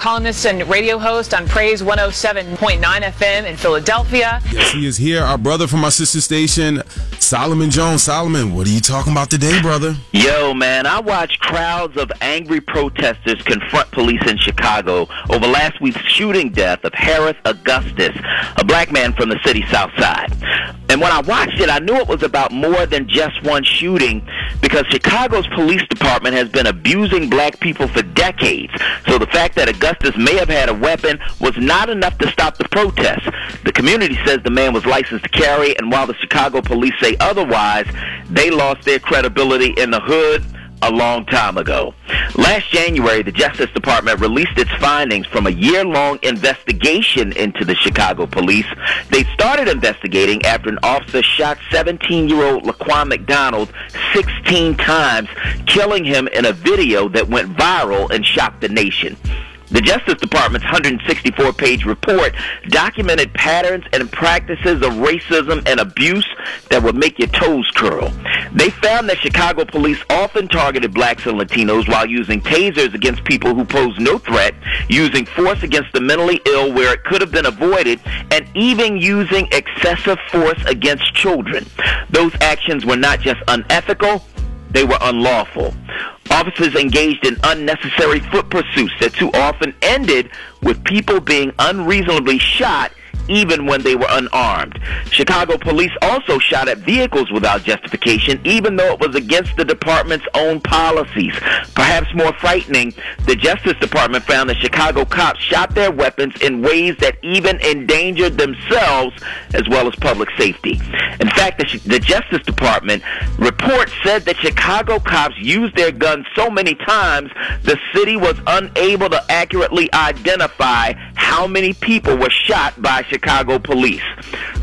columnist and radio host on Praise 107.9 FM in Philadelphia. Yes, he is here. Our brother from our sister station, Solomon Jones. Solomon, what are you talking about today, brother? Yo, man, I watched crowds of angry protesters confront police in Chicago over last week's shooting death of Harris Augustus, a black man from the city's south side. And when I watched it, I knew it was about more than just one shooting because Chicago's police department has been abusing black people for decades. So the fact that Augustus may have had a weapon was not enough to stop the protests. The community says the man was licensed to carry, and while the Chicago police say otherwise, they lost their credibility in the hood a long time ago. Last January, the Justice Department released its findings from a year-long investigation into the Chicago police. They started investigating after an officer shot 17-year-old Laquan McDonald 16 times, killing him in a video that went viral and shocked the nation. The Justice Department's 164 page report documented patterns and practices of racism and abuse that would make your toes curl. They found that Chicago police often targeted blacks and Latinos while using tasers against people who posed no threat, using force against the mentally ill where it could have been avoided, and even using excessive force against children. Those actions were not just unethical, they were unlawful. Officers engaged in unnecessary foot pursuits that too often ended with people being unreasonably shot even when they were unarmed. Chicago police also shot at vehicles without justification, even though it was against the department's own policies. Perhaps more frightening, the Justice Department found that Chicago cops shot their weapons in ways that even endangered themselves as well as public safety. In fact, the, the Justice Department report said that Chicago cops used their guns so many times the city was unable to accurately identify how many people were shot by Chicago police.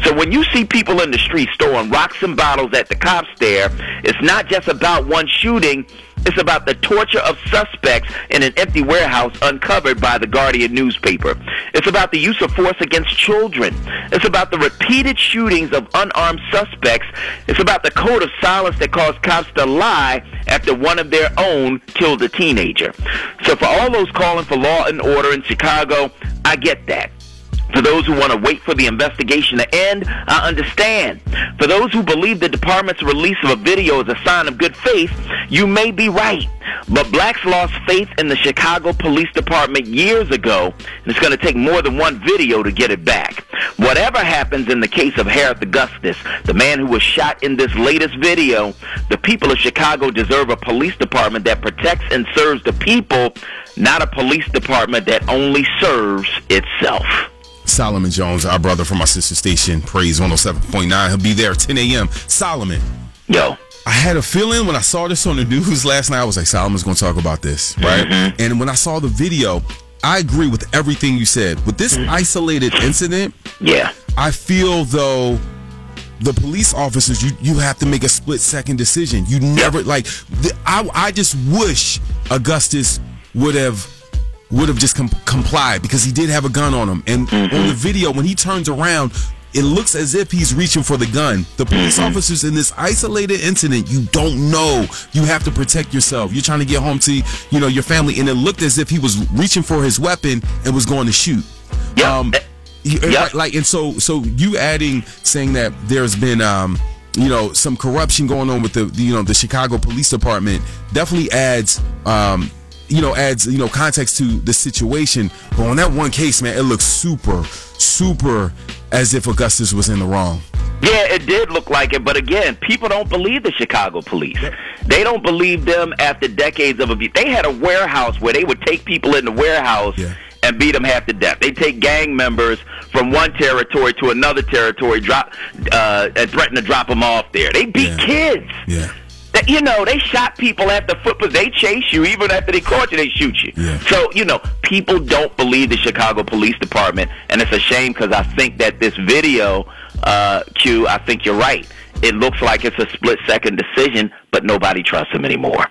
So when you see people in the streets throwing rocks and bottles at the cops there, it's not just about one shooting. It's about the torture of suspects in an empty warehouse uncovered by the Guardian newspaper. It's about the use of force against children. It's about the repeated shootings of unarmed suspects. It's about the code of silence that caused cops to lie after one of their own killed a teenager. So for all those calling for law and order in Chicago, I get that. For those who want to wait for the investigation to end, I understand. For those who believe the department's release of a video is a sign of good faith, you may be right. But blacks lost faith in the Chicago Police Department years ago, and it's going to take more than one video to get it back. Whatever happens in the case of Harris Augustus, the man who was shot in this latest video, the people of Chicago deserve a police department that protects and serves the people, not a police department that only serves itself. Solomon Jones, our brother from our sister station, Praise 107.9. He'll be there 10 a.m. Solomon. Yo. I had a feeling when I saw this on the news last night, I was like, Solomon's going to talk about this, right? Mm-hmm. And when I saw the video, I agree with everything you said. With this mm-hmm. isolated incident, yeah, I feel though the police officers, you you have to make a split second decision. You never like. The, I I just wish Augustus would have would have just com- complied because he did have a gun on him. And mm-hmm. on the video, when he turns around, it looks as if he's reaching for the gun. The police mm-hmm. officers in this isolated incident, you don't know. You have to protect yourself. You're trying to get home to, you know, your family, and it looked as if he was reaching for his weapon and was going to shoot. Yeah. Um, yep. Like, and so, so you adding saying that there's been, um, you know, some corruption going on with the, you know, the Chicago Police Department definitely adds, um, you know, adds, you know, context to the situation. But on that one case, man, it looks super, super as if Augustus was in the wrong. Yeah, it did look like it, but again, people don't believe the Chicago police. They don't believe them after decades of abuse. They had a warehouse where they would take people in the warehouse yeah. and beat them half to death. They take gang members from one territory to another territory, drop uh, and threaten to drop them off there. They beat yeah. kids. Yeah you know, they shot people after football. They chase you. Even after they caught you, they shoot you. Yeah. So, you know, people don't believe the Chicago Police Department. And it's a shame because I think that this video, uh, Q, I think you're right. It looks like it's a split second decision, but nobody trusts him anymore.